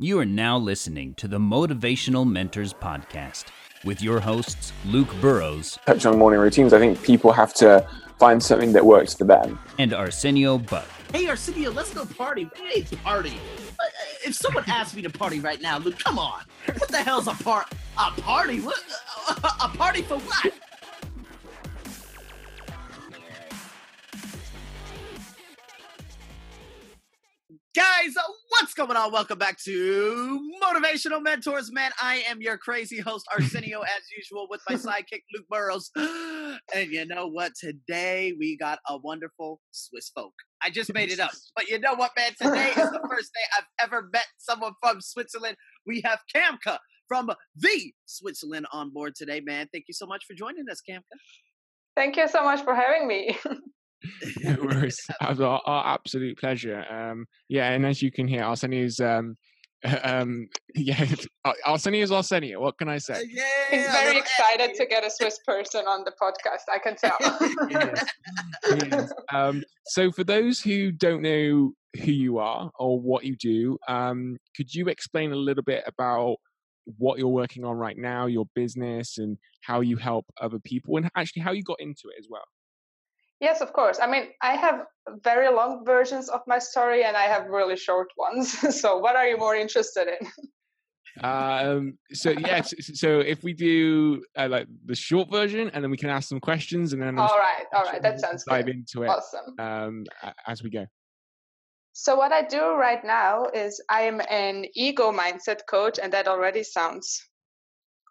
You are now listening to the Motivational Mentors Podcast with your hosts, Luke Burrows. Touch on morning routines. I think people have to find something that works for them. And Arsenio Buck. Hey, Arsenio, let's go party. Hey, party. Uh, if someone asked me to party right now, Luke, come on. What the hell's a part? A party? What? A party for what? Guys, uh, what's going on? Welcome back to Motivational Mentors. Man, I am your crazy host, Arsenio, as usual, with my sidekick, Luke Burrows. And you know what? Today we got a wonderful Swiss folk. I just made it up. But you know what, man? Today is the first day I've ever met someone from Switzerland. We have Kamka from the Switzerland on board today, man. Thank you so much for joining us, Kamka. Thank you so much for having me. no worries. our, our, absolute pleasure. Um, yeah, and as you can hear, Arsenio's um, um, yeah, Arsenio's Arsenio. What can I say? Uh, yeah, he's very excited to get a Swiss person on the podcast. I can tell. Um, so, for those who don't know who you are or what you do, um, could you explain a little bit about what you're working on right now, your business, and how you help other people, and actually how you got into it as well? Yes, of course. I mean, I have very long versions of my story and I have really short ones. so, what are you more interested in? um so yes so if we do uh, like the short version and then we can ask some questions and then all right all right that sounds dive good. into it awesome um as we go so what i do right now is i am an ego mindset coach and that already sounds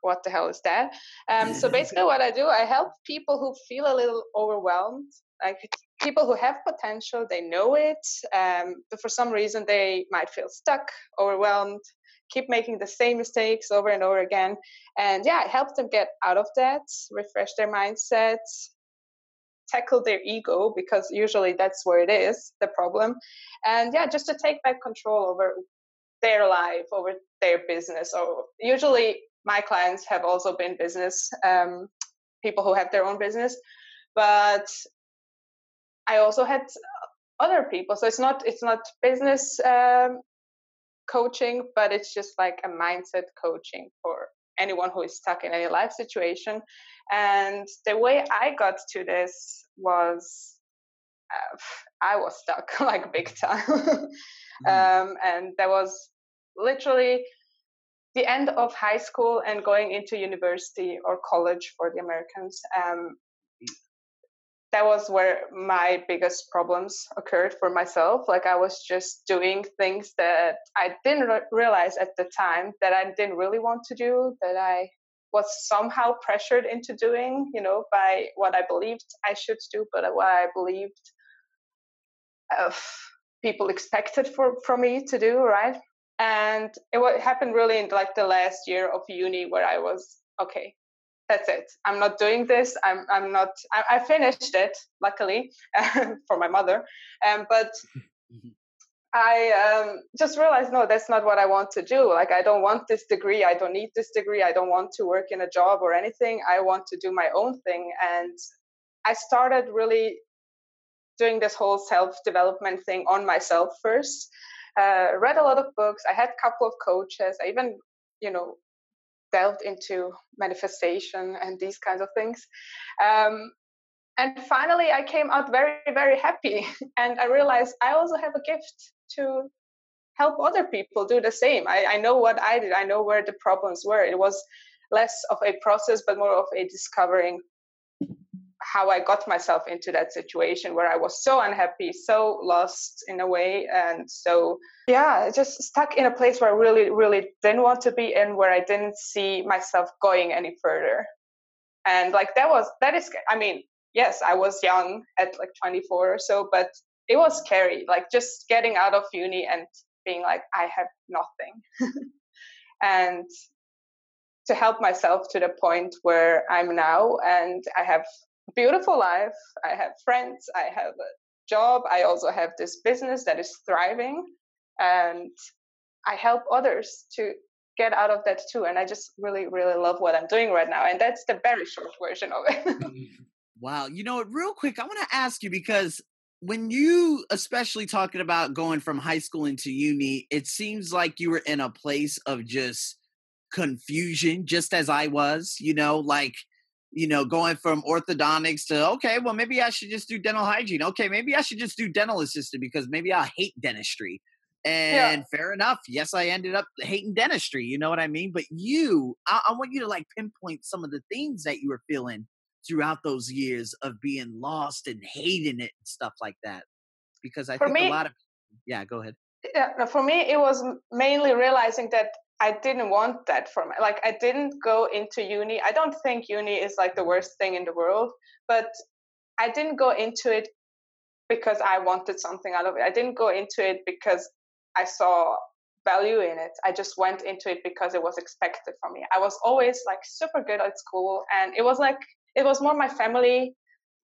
what the hell is that? Um, so basically, what I do, I help people who feel a little overwhelmed, like people who have potential, they know it, um, but for some reason they might feel stuck, overwhelmed, keep making the same mistakes over and over again. And yeah, I help them get out of that, refresh their mindset, tackle their ego because usually that's where it is the problem and yeah just to take back control over their life over their business or usually my clients have also been business um, people who have their own business but i also had other people. So it's not it's not business um, coaching but it's just like a mindset coaching for anyone who is stuck in any life situation. And the way i got to this was uh, i was stuck like big time. Mm. um, and there was literally the end of high school and going into university or college for the Americans, um, that was where my biggest problems occurred for myself. Like I was just doing things that I didn't re- realize at the time that I didn't really want to do, that I was somehow pressured into doing, you know, by what I believed I should do, but what I believed uh, people expected for, from me to do, right? And it happened really in like the last year of uni where i was okay that's it. I'm not doing this. I'm i'm not i, I finished it luckily for my mother. Um, but i um, just realized no that's not what i want to do. Like i don't want this degree. I don't need this degree. I don't want to work in a job or anything. I want to do my own thing. And i started really doing this whole self development thing on myself first uh, read a lot of books. I had a couple of coaches. I even, you know, delved into manifestation and these kinds of things. Um, and finally, I came out very, very happy. And I realized I also have a gift to help other people do the same. I, I know what I did, I know where the problems were. It was less of a process, but more of a discovering how I got myself into that situation where I was so unhappy, so lost in a way, and so yeah, just stuck in a place where I really, really didn't want to be in, where I didn't see myself going any further. And like that was that is, I mean, yes, I was young at like 24 or so, but it was scary. Like just getting out of uni and being like, I have nothing, and to help myself to the point where I'm now, and I have beautiful life. I have friends. I have a job. I also have this business that is thriving. And I help others to get out of that too. And I just really, really love what I'm doing right now. And that's the very short version of it. Mm. wow. You know, real quick, I want to ask you because when you especially talking about going from high school into uni it seems like you were in a place of just confusion just as i was you know like you know going from orthodontics to okay well maybe i should just do dental hygiene okay maybe i should just do dental assistant because maybe i hate dentistry and yeah. fair enough yes i ended up hating dentistry you know what i mean but you I, I want you to like pinpoint some of the things that you were feeling throughout those years of being lost and hating it and stuff like that? Because I for think me, a lot of yeah, go ahead. Yeah, no, for me it was mainly realizing that I didn't want that for me. Like I didn't go into uni. I don't think uni is like the worst thing in the world, but I didn't go into it because I wanted something out of it. I didn't go into it because I saw value in it. I just went into it because it was expected from me. I was always like super good at school and it was like it was more my family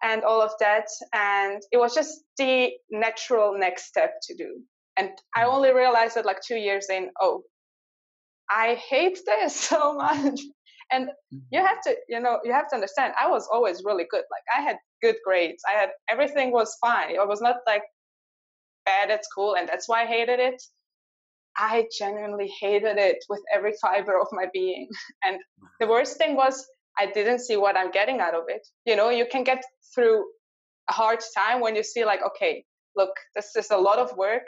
and all of that and it was just the natural next step to do and i mm. only realized it like two years in oh i hate this so much and you mm-hmm. have to you know you have to understand i was always really good like i had good grades i had everything was fine i was not like bad at school and that's why i hated it i genuinely hated it with every fiber of my being and the worst thing was I didn't see what I'm getting out of it. You know, you can get through a hard time when you see, like, okay, look, this is a lot of work,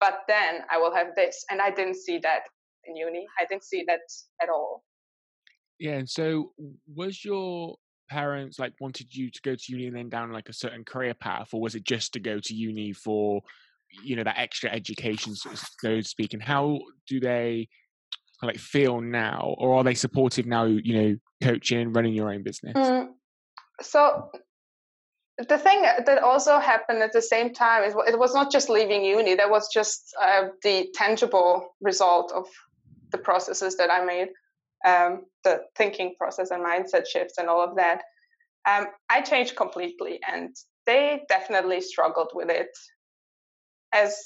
but then I will have this. And I didn't see that in uni. I didn't see that at all. Yeah. And so, was your parents like wanted you to go to uni and then down like a certain career path, or was it just to go to uni for, you know, that extra education, so to speak? And how do they like feel now, or are they supportive now? You know, coaching, running your own business? Mm, so the thing that also happened at the same time is it was not just leaving uni. That was just uh, the tangible result of the processes that I made, um, the thinking process and mindset shifts and all of that. Um, I changed completely, and they definitely struggled with it. As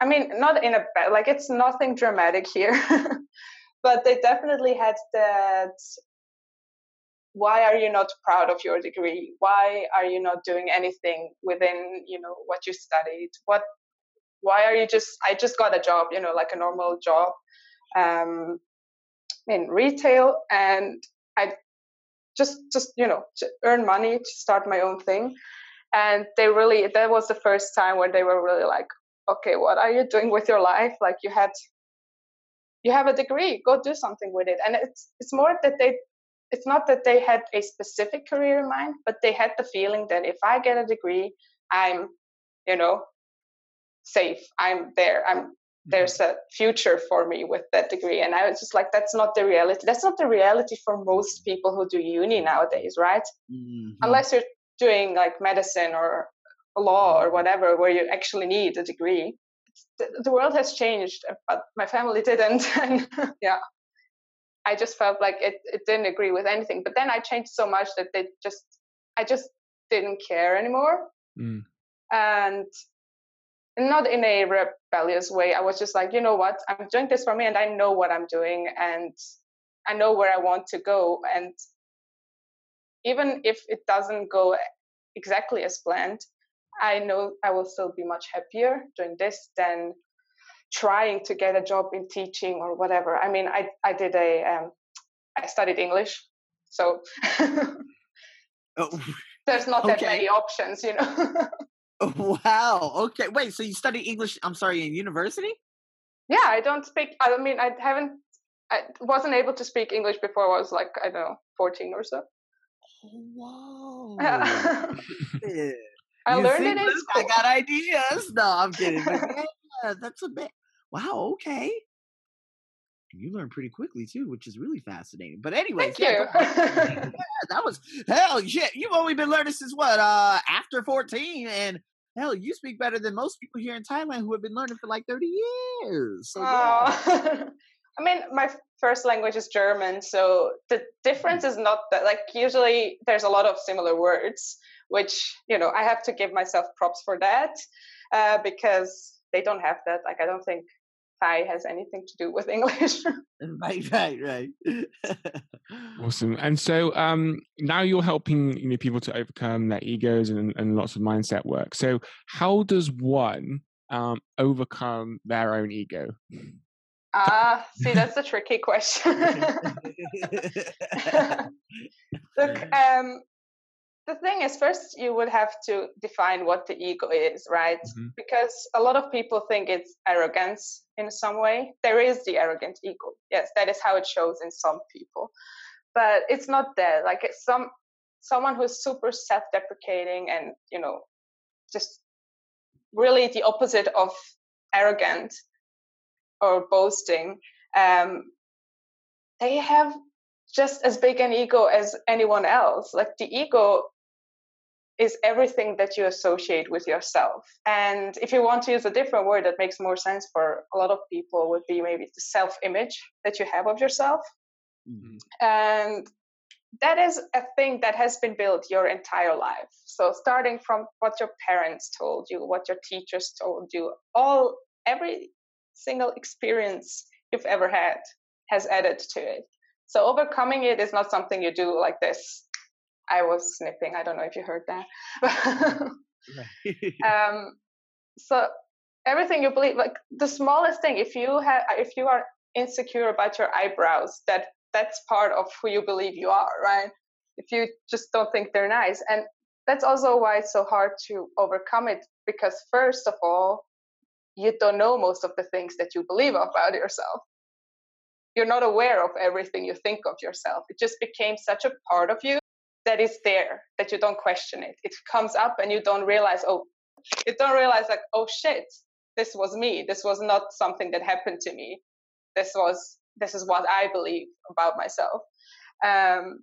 I mean, not in a bad like it's nothing dramatic here, but they definitely had that why are you not proud of your degree why are you not doing anything within you know what you studied what why are you just i just got a job you know like a normal job um, in retail and i just just you know to earn money to start my own thing and they really that was the first time when they were really like okay what are you doing with your life like you had you have a degree go do something with it and it's it's more that they it's not that they had a specific career in mind, but they had the feeling that if I get a degree, I'm, you know, safe. I'm there. I'm. There's a future for me with that degree. And I was just like, that's not the reality. That's not the reality for most people who do uni nowadays, right? Mm-hmm. Unless you're doing like medicine or law or whatever, where you actually need a degree. The, the world has changed, but my family didn't. and yeah, I just felt like it, it didn't agree with anything. But then I changed so much that they just I just didn't care anymore. Mm. And not in a rebellious way. I was just like, you know what, I'm doing this for me and I know what I'm doing and I know where I want to go. And even if it doesn't go exactly as planned, I know I will still be much happier doing this than trying to get a job in teaching or whatever. I mean, I I did a um, I studied English, so oh. there's not that many options, you know. wow. Okay. Wait. So you studied English? I'm sorry, in university? Yeah, I don't speak. I mean, I haven't. I wasn't able to speak English before I was like I don't know, 14 or so. Oh, Whoa. I you learned it in school. I got ideas. No, I'm kidding. yeah, that's a bit wow, okay. You learn pretty quickly too, which is really fascinating. But anyways, yeah, yeah, that was hell shit. You've only been learning since what? Uh after 14 and hell, you speak better than most people here in Thailand who have been learning for like 30 years. So, yeah. I mean, my first language is German, so the difference is not that like usually there's a lot of similar words, which you know I have to give myself props for that uh, because they don't have that. Like I don't think Thai has anything to do with English. right, right, right. awesome. And so um, now you're helping you know people to overcome their egos and, and lots of mindset work. So how does one um, overcome their own ego? Ah, see, that's a tricky question. Look, um, the thing is first you would have to define what the ego is right? Mm-hmm. because a lot of people think it's arrogance in some way. There is the arrogant ego. Yes that is how it shows in some people. But it's not there. Like it's some someone who's super self-deprecating and you know just really the opposite of arrogant or boasting um, they have just as big an ego as anyone else. Like the ego is everything that you associate with yourself. And if you want to use a different word that makes more sense for a lot of people, would be maybe the self image that you have of yourself. Mm-hmm. And that is a thing that has been built your entire life. So starting from what your parents told you, what your teachers told you, all every single experience you've ever had has added to it. So overcoming it is not something you do like this. I was snipping. I don't know if you heard that. um, so everything you believe, like the smallest thing, if you have, if you are insecure about your eyebrows, that that's part of who you believe you are, right? If you just don't think they're nice, and that's also why it's so hard to overcome it because first of all, you don't know most of the things that you believe about yourself you're not aware of everything you think of yourself. It just became such a part of you that is there that you don't question it. It comes up and you don't realize, oh, you don't realize like, oh shit, this was me. This was not something that happened to me. This was this is what I believe about myself. Um,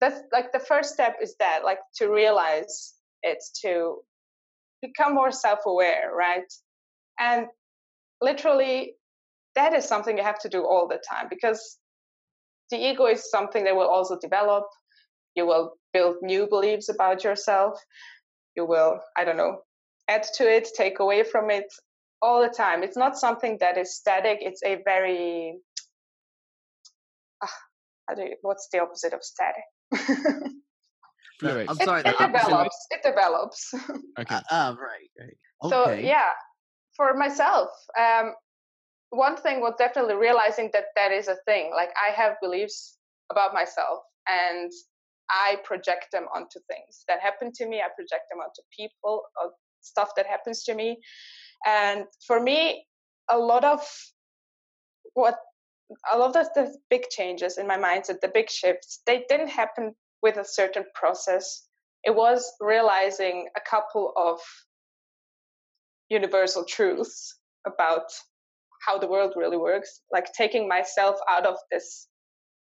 that's like the first step is that like to realize it's to become more self-aware, right? And literally that is something you have to do all the time because the ego is something that will also develop. You will build new beliefs about yourself. You will, I don't know, add to it, take away from it all the time. It's not something that is static. It's a very, uh, how do you, what's the opposite of static? Fluid. I'm sorry. It, it develops. It develops. Okay. Uh, uh, right. right. Okay. So yeah, for myself, um, one thing was definitely realizing that that is a thing. Like I have beliefs about myself and I project them onto things that happen to me. I project them onto people or stuff that happens to me. And for me, a lot of what a lot of the big changes in my mindset, the big shifts, they didn't happen with a certain process. It was realizing a couple of universal truths about how the world really works like taking myself out of this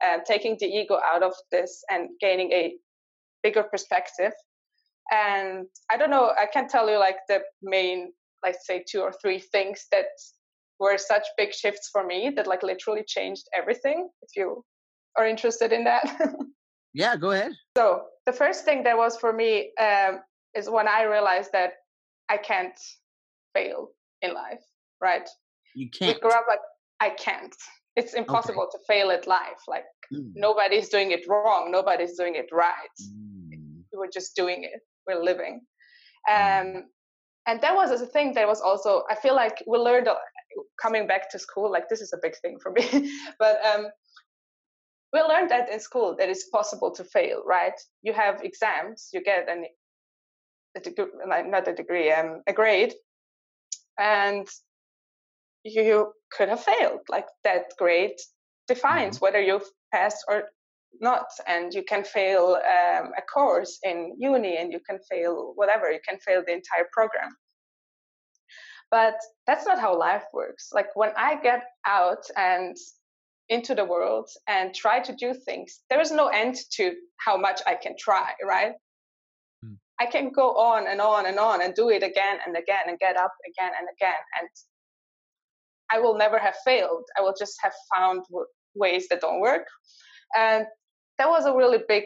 uh, taking the ego out of this and gaining a bigger perspective. And i don't know i can tell you like the main like say two or three things that were such big shifts for me that like literally changed everything if you are interested in that. Yeah go ahead. So the first thing that was for me um, is when i realized that i can't fail in life right you can't. We grew up like I can't. It's impossible okay. to fail at life. Like mm. nobody's doing it wrong. Nobody's doing it right. Mm. We're just doing it. We're living. Mm. Um, and that was a thing that was also I feel like we learned coming back to school. Like this is a big thing for me, but um, we learned that in school that it's possible to fail. Right? You have exams. You get an a degree, not a degree, um, a grade, and you could have failed. Like that grade defines mm-hmm. whether you've passed or not. And you can fail um, a course in uni and you can fail whatever, you can fail the entire program. But that's not how life works. Like when I get out and into the world and try to do things, there is no end to how much I can try, right? Hmm. I can go on and on and on and do it again and again and get up again and again. And I will never have failed. I will just have found ways that don't work. And that was a really big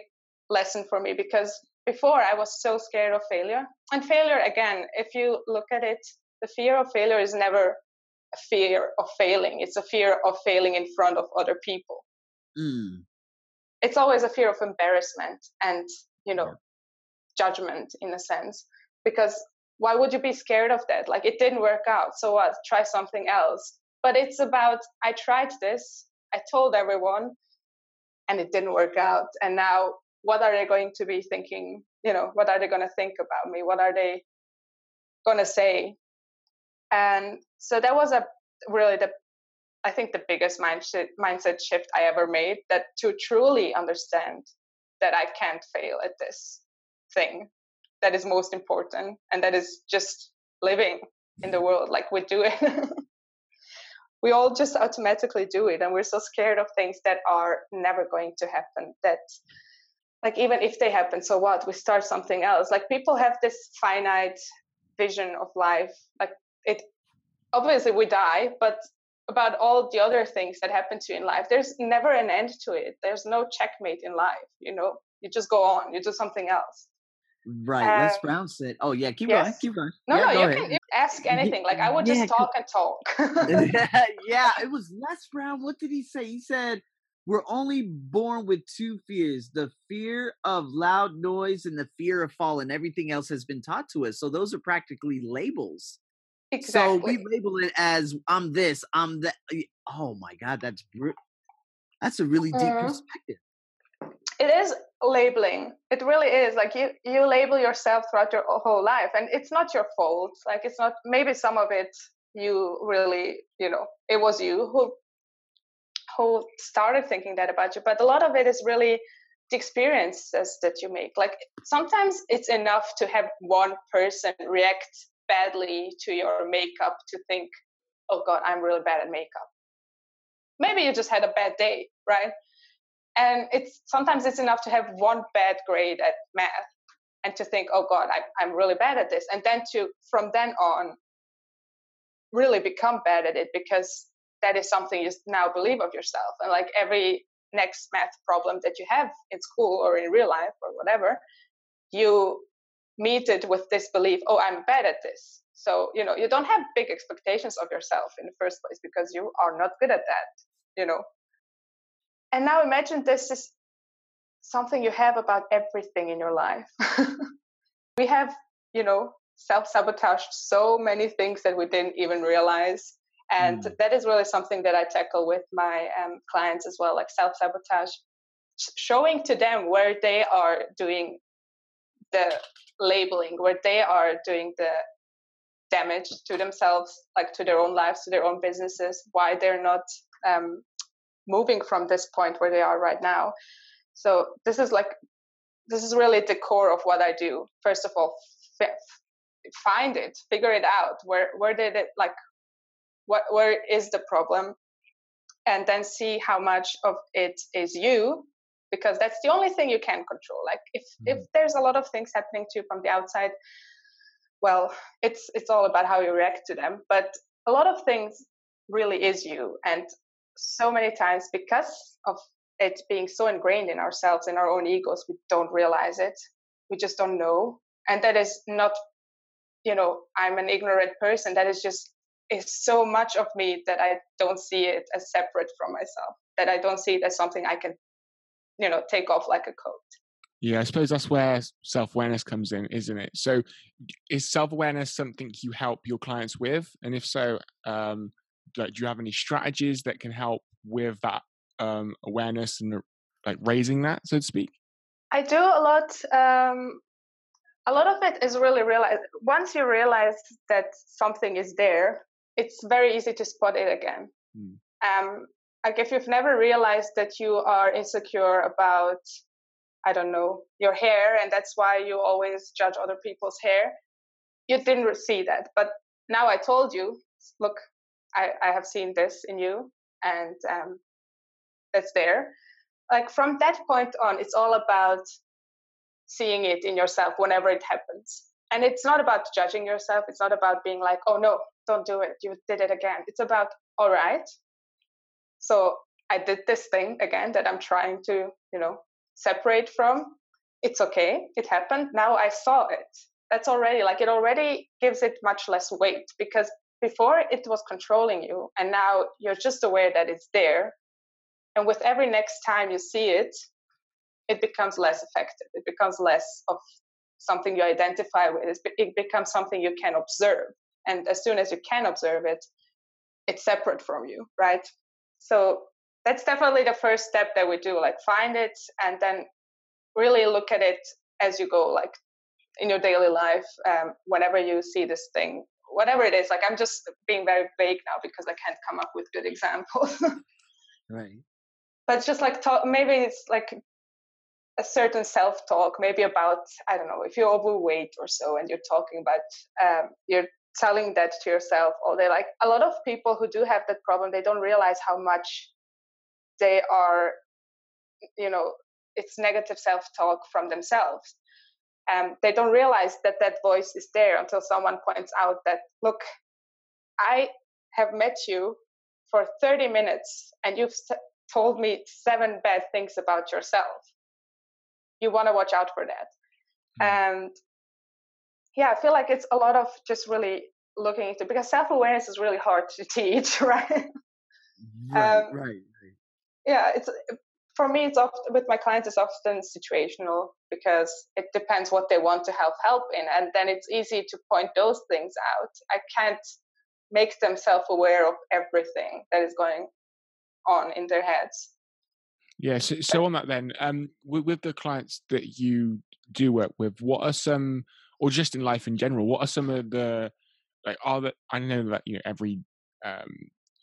lesson for me because before I was so scared of failure. And failure, again, if you look at it, the fear of failure is never a fear of failing. It's a fear of failing in front of other people. Mm. It's always a fear of embarrassment and, you know, judgment in a sense. Because why would you be scared of that? Like it didn't work out. So what? Try something else. But it's about I tried this, I told everyone, and it didn't work out. And now what are they going to be thinking? You know, what are they going to think about me? What are they going to say? And so that was a really the I think the biggest mindset mindset shift I ever made that to truly understand that I can't fail at this thing that is most important and that is just living in the world like we do it. We all just automatically do it and we're so scared of things that are never going to happen that like even if they happen so what? We start something else. Like people have this finite vision of life like it obviously we die but about all the other things that happen to you in life there's never an end to it. There's no checkmate in life you know? You just go on you do something else Right. Les Brown said, "Oh yeah, keep yes. going, keep going." No, yeah, no, go you can you ask anything. Like I would just Yeah, talk and talk. yeah, it was Les Brown. What did he say? He said, "We're only born with two fears: the fear of loud noise and the fear of falling. Everything else has been taught to us. So those are practically labels. exactly. So we label it as I'm this, I'm that. Oh my God, that's br- that's a really deep Mhm. perspective. It is labeling. It really is. Like you you label yourself throughout your whole life and it's not your fault. Like it's not maybe some of it you really you know it was you who who started thinking that about you but a lot of it is really the experiences that you make. Like sometimes it's enough to have one person react badly to your makeup to think oh god i'm really bad at makeup. Maybe you just had a bad day right and it's sometimes it's enough to have one bad grade at math and to think oh god I, i'm really bad at this. And then to from then on really become bad at it because that is something you now believe of yourself. And like every next math problem that you have in school or in real life or whatever you meet it with this belief oh i'm bad at this. So you know you don't have big expectations of yourself in the first place because you are not good at that you know and now imagine this is something you have about everything in your life. we have, you know, self sabotaged so many things that we didn't even realize. And mm. that is really something that I tackle with my um, clients as well, like self sabotage, showing to them where they are doing the labeling, where they are doing the damage to themselves, like to their own lives, to their own businesses, why they're not um, moving from this point where they are right now. So this is like this is really the core of what I do. First of all, f- find it, figure it out. Where where did it like what where is the problem? And then see how much of it is you because that's the only thing you can control. Like if mm. if there's a lot of things happening to you from the outside, well, it's it's all about how you react to them. But a lot of things really is you and so many times because of it being so ingrained in ourselves in our own egos we don't realize it. We just don't know. And that is not you know i'm an ignorant person. That is just is so much of me that i don't see it as separate from myself that i don't see it as something i can you know take off like a coat. Yeah i suppose that's where self-awareness comes in isn't it? So is self-awareness something you help your clients with? And if so um like do you have any strategies that can help with that um, awareness and like raising that so to speak? I do a lot um, a lot of it is really realize once you realize that something is there it's very easy to spot it again. Mm. um, like if you've never realized that you are insecure about i don't know your hair and that's why you always judge other people's hair you didn't see that. But now i told you look I, I have seen this in you and um, that's there. Like from that point on, it's all about seeing it in yourself whenever it happens. And it's not about judging yourself. It's not about being like, oh no, don't do it. You did it again. It's about, all right. So I did this thing again that I'm trying to, you know, separate from. It's okay. It happened. Now I saw it. That's already like it already gives it much less weight because before it was controlling you and now you're just aware that it's there. And with every next time you see it it becomes less effective. It becomes less of something you identify with. It becomes something you can observe. And as soon as you can observe it it's separate from you right? So that's definitely the first step that we do like find it and then really look at it as you go like in your daily life um, whenever you see this thing whatever it is like i'm just being very vague now because i can't come up with good examples. Right. But it's just like talk maybe it's like a certain self-talk maybe about i don't know if you're overweight or so and you're talking about um, you're telling that to yourself all day like a lot of people who do have that problem they don't realize how much they are you know it's negative self-talk from themselves um, they don't realize that that voice is there until someone points out that look i have met you for 30 minutes and you've told me seven bad things about yourself. You want to watch out for that. Mm. and yeah i feel like it's a lot of just really looking into because self-awareness is really hard to teach right? Right, um, right, right. yeah it's for me it's often with my clients it's often situational because it depends what they want to help help in and then it's easy to point those things out. I can't make them self-aware of everything that is going on in their heads. Yeah so, so on that then um with, with the clients that you do work with what are some or just in life in general what are some of the like are that i know that you know every um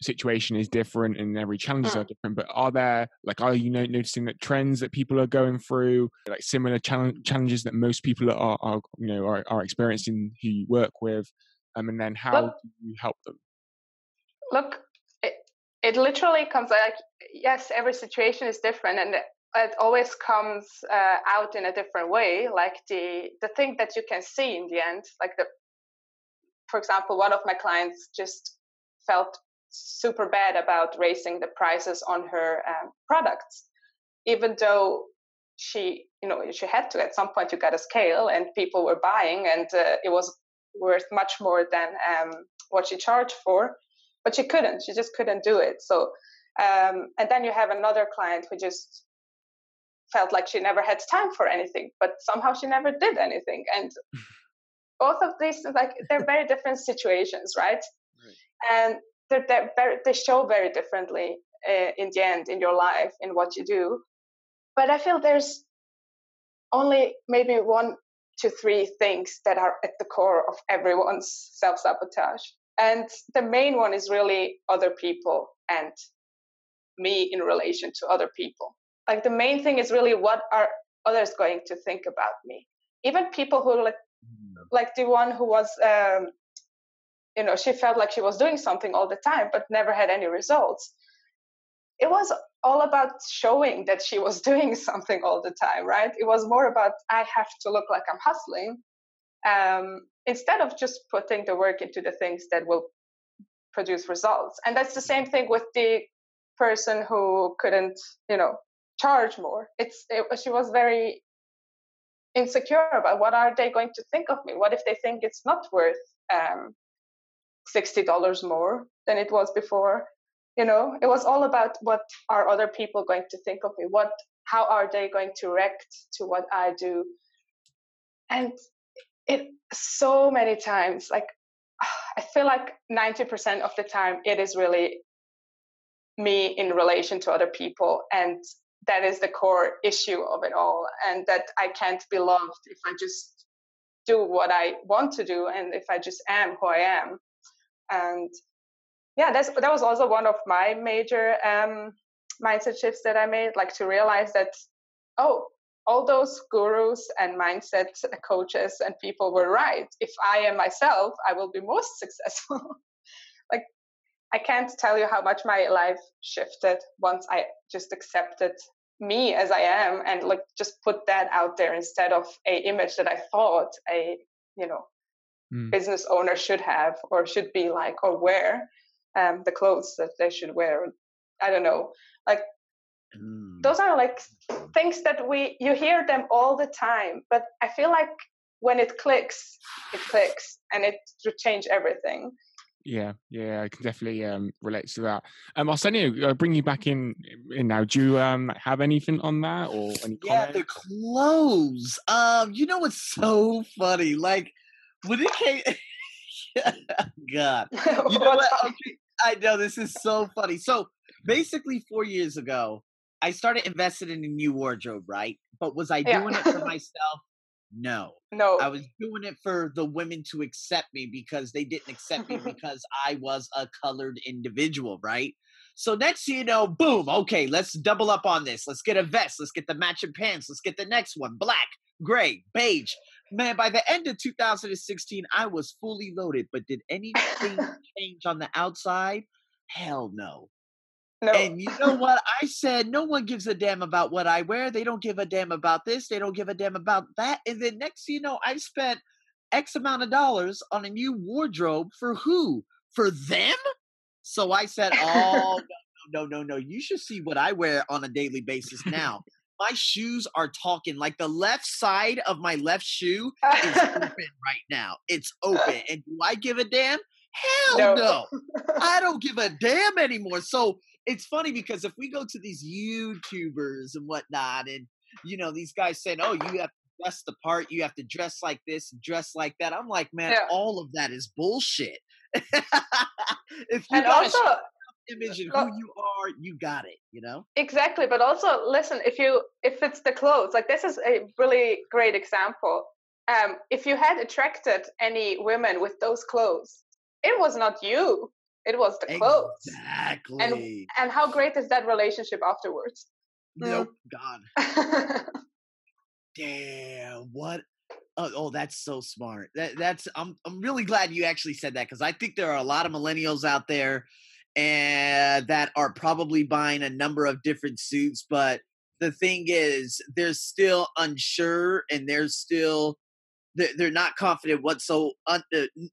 situation is different and every challenges mm. are different but are there like are you noticing that trends that people are going through like similar challenge, challenges that most people are, are you know are, are experiencing who you work with um, and then how look, do you help them look it, it literally comes like yes every situation is different and it always comes uh, out in a different way like the the thing that you can see in the end like the for example one of my clients just felt super bad about raising the prices on her um, products, even though she, you know, she had to. At some point, you got a scale, and people were buying, and uh, it was worth much more than um, what she charged for. But she couldn't. She just couldn't do it. So, um, and then you have another client who just felt like she never had time for anything, but somehow she never did anything. And both of these, like, they're very different situations, right? right. And they're, they're very, they show very differently uh, in the end in your life in what you do. But i feel there's only maybe one to three things that are at the core of everyone's self-sabotage. And the main one is really other people and me in relation to other people. Like the main thing is really what are others going to think about me? Even people who like mm. like the one who was um, you know she felt like she was doing something all the time but never had any results. It was all about showing that she was doing something all the time right? It was more about i have to look like i'm hustling um, instead of just putting the work into the things that will produce results. And that's the same thing with the person who couldn't you know charge more. It's it, she was very insecure about what are they going to think of me? What if they think it's not worth um, $60 more than it was before. You know it was all about what are other people going to think of me? What how are they going to react to what i do? And it so many times like i feel like 90% of the time it is really me in relation to other people and that is the core issue of it all and that i can't be loved if i just do what i want to do and if i just am who i am and yeah that's that was also one of my major um, mindset shifts that i made like to realize that oh all those gurus and mindset coaches and people were right. If i am myself i will be most successful. Like i can't tell you how much my life shifted once i just accepted me as i am and like just put that out there instead of a image that i thought a you know mm. business owners should have or should be like or wear um, the clothes that they should wear i don't know like mm. those are like things that we you hear them all the time but i feel like when it clicks it clicks and it to change everything Yeah, yeah, I can definitely um, relate to that. Um, Arsenio, uh, bring you back in in now. Do you um, have anything on that or any Yeah, comments? the clothes. Um, you know what's so funny? Like when it came God. You know what? Okay, I know this is so funny. So basically four years ago, I started investing in a new wardrobe, right? But was I Yeah. doing it for myself? No. No. I was doing it for the women to accept me because they didn't accept me because I was a colored individual, right? So next thing you know, boom, okay, let's double up on this. Let's get a vest. Let's get the matching pants. Let's get the next one. Black, gray, beige. Man, by the end of 2016, I was fully loaded. But did anything change on the outside? Hell no. no. And you know what? I said, no one gives a damn about what I wear. They don't give a damn about this. They don't give a damn about that. And then next you know, I spent X amount of dollars on a new wardrobe for who? For them? So I said, oh, no, no, no, no. You should see what I wear on a daily basis now. My shoes are talking like the left side of my left shoe is open right now. It's open. And do I give a damn? Hell No. no. I don't give a damn anymore. So it's funny because if we go to these YouTubers and whatnot, and you know, these guys saying, Oh, you have to dress the part, you have to dress like this, dress like that. I'm like, man, Yeah. all of that is bullshit. if you and also, image well- who you are, you got it, you know? exactly but also listen if you if it's the clothes like this is a really great example um if you had attracted any women with those clothes it was not you it was the clothes Exactly. and and how great is that relationship afterwards Nope. Gone. Damn, what? Oh, oh, that's so smart. That that's I'm I'm really glad you actually said that because I think there are a lot of millennials out there and that are probably buying a number of different suits, but the thing is they're still unsure and they're still they're, they're not confident whatso uh,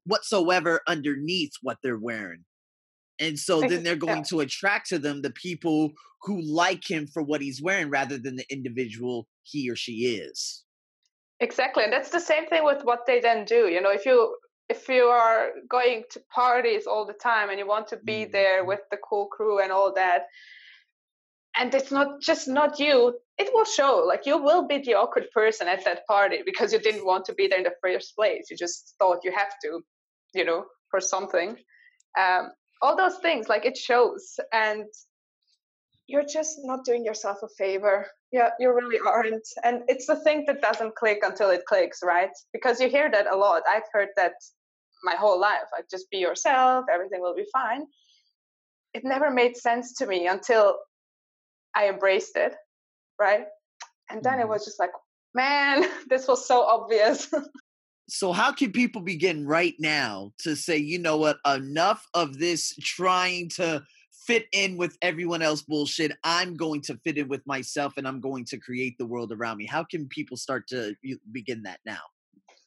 whatsoever underneath what they're wearing. And so then they're going to attract to them the people who like him for what he's wearing rather than the individual he or she is. Exactly, and that's the same thing with what they then do. You know, if you if you are going to parties all the time and you want to be there Mhm. with the cool crew and all that, and it's not just not you, it will show. Like you will be the awkward person at that party because you didn't want to be there in the first place. You just thought you have to, you know, for something. Um, all those things, like it shows, and you're just not doing yourself a favor. Yeah, you really aren't. And it's the thing that doesn't click until it clicks, right? Because you hear that a lot. I've heard that my whole life. Like, just be yourself, everything will be fine. It never made sense to me until I embraced it, right? And then it Mhm. was just like, man, this was so obvious. So how can people begin right now to say, you know what, enough of this trying to fit in with everyone else bullshit. I'm going to fit in with myself and I'm going to create the world around me. How can people start to begin that now?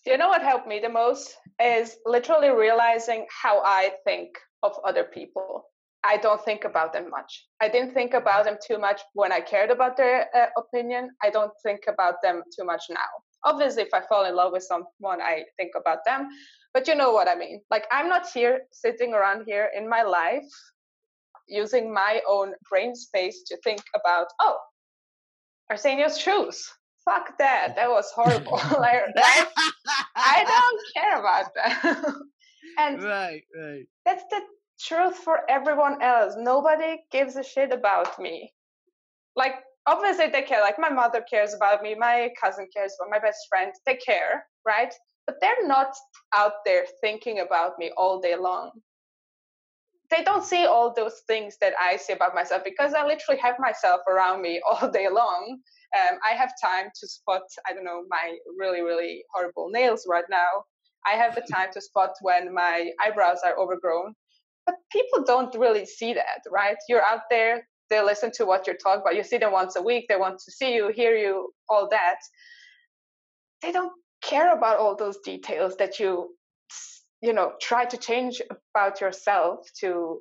You know what helped me the most is literally realizing how I think of other people. I don't think about them much. I didn't think about them too much when I cared about their uh, opinion. I don't think about them too much now. Obviously, if I fall in love with someone, I think about them. But you know what I mean. Like, I'm not here sitting around here in my life using my own brain space to think about, oh, Arsenio's shoes. Fuck that. That was horrible. like, I, I don't care about that. and right, right. that's the truth for everyone else. Nobody gives a shit about me. Like, obviously, they care. Like, my mother cares about me, my cousin cares about my best friend. They care, right? But they're not out there thinking about me all day long. They don't see all those things that I see about myself because I literally have myself around me all day long. Um, I have time to spot, I don't know, my really, really horrible nails right now. I have the time to spot when my eyebrows are overgrown. But people don't really see that, right? You're out there, they listen to what you're talking about. You see them once a week, they want to see you, hear you, all that. They don't care about all those details that you, you know, try to change about yourself to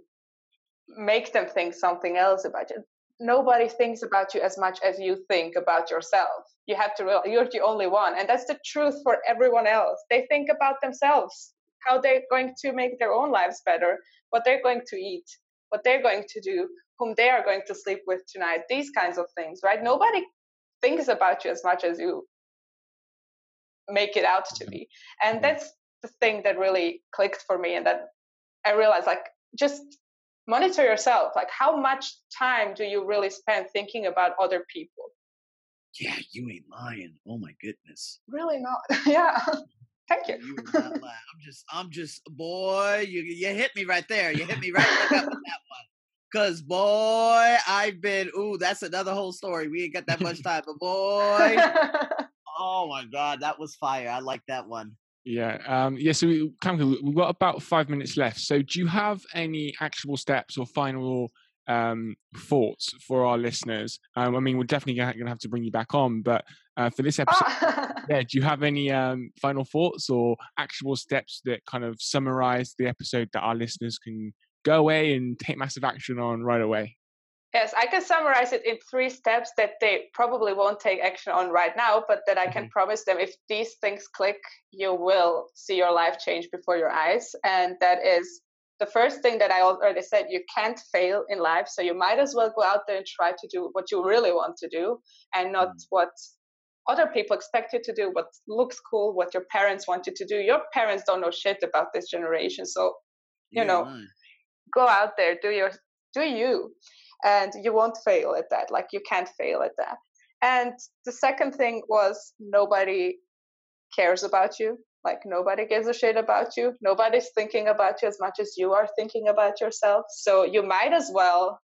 make them think something else about you. Nobody thinks about you as much as you think about yourself. You have to realize you're the only one. And that's the truth for everyone else. They think about themselves. how they're going to make their own lives better, what they're going to eat, what they're going to do, whom they are going to sleep with tonight, these kinds of things, right? Nobody thinks about you as much as you make it out to be. And that's the thing that really clicked for me and that I realized like just monitor yourself. Like how much time do you really spend thinking about other people? Yeah, you ain't lying. Oh my goodness. Really not. yeah. Thank you. you I'm just, I'm just, boy, you you hit me right there. You hit me right up with that one. Cause boy, I've been. Ooh, that's another whole story. We ain't got that much time, but boy, oh my god, that was fire. I like that one. Yeah, um, yeah. So we, we've got about five minutes left. So, do you have any actual steps or final um, thoughts for our listeners? Um, I mean, we're definitely going to have to bring you back on, but uh, for this episode, yeah, do you have any um, final thoughts or actual steps that kind of summarize the episode that our listeners can go away and take massive action on right away? Yes, I can summarize it in three steps that they probably won't take action on right now, but that I can mm-hmm. promise them if these things click, you will see your life change before your eyes. And that is the first thing that I already said you can't fail in life. So you might as well go out there and try to do what you really want to do and not mm. what other people expect you to do, what looks cool, what your parents want you to do. Your parents don't know shit about this generation. So, you yeah, know, go out there, do your do you, and you won't fail at that. Like you can't fail at that. And the second thing was nobody cares about you. Like nobody gives a shit about you. Nobody's thinking about you as much as you are thinking about yourself. So you might as well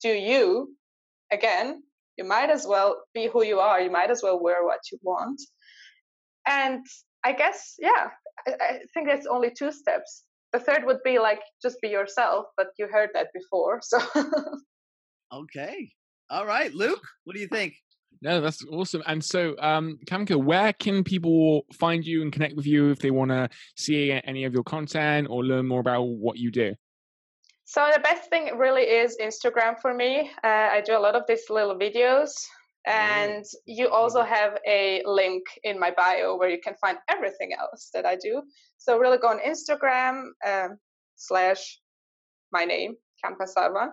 do you again. You might as well be who you are. You might as well wear what you want. And I guess, yeah, I, I think that's only two steps the third would be like just be yourself but you heard that before so okay. All right luke what do you think? No that's awesome and so um Camka where can people find you and connect with you if they want to see any of your content or learn more about what you do? So the best thing really is instagram for me. Uh, i do a lot of these little videos and you also have a link in my bio where you can find everything else that I do. So really go on Instagram um, slash my name, Camka Sarvan.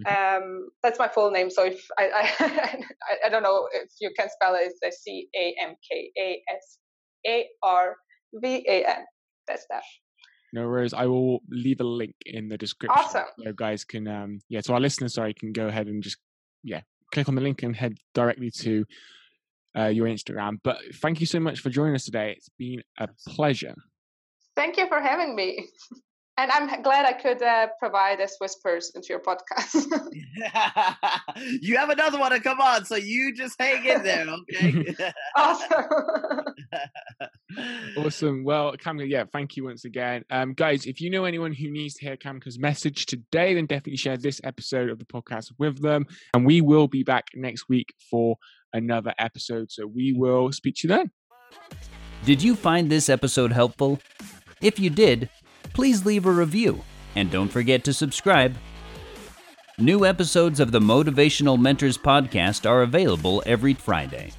Mm-hmm. Um, that's my full name. So if I, I, I don't know if you can spell it, it's C A M K A S A R V A N. That's that. No worries. I will leave a link in the description. Awesome. So guys can, um, yeah, so our listeners, sorry, can go ahead and just, yeah, click on the link and head directly to uh, your Instagram. But thank you so much for joining us today. It's been a pleasure. Thank you for having me. And I'm glad I could uh, provide a Swiss person to your podcast. you have another one to come on, so you just hang in there, okay? awesome. awesome. Well, Camka, yeah, thank you once again. Um, guys, if you know anyone who needs to hear Camka's message today, then definitely share this episode of the podcast with them. And we will be back next week for another episode. So we will speak to you then. Did you find this episode helpful? If you did, please leave a review and don't forget to subscribe. New episodes of the Motivational Mentors podcast are available every Friday.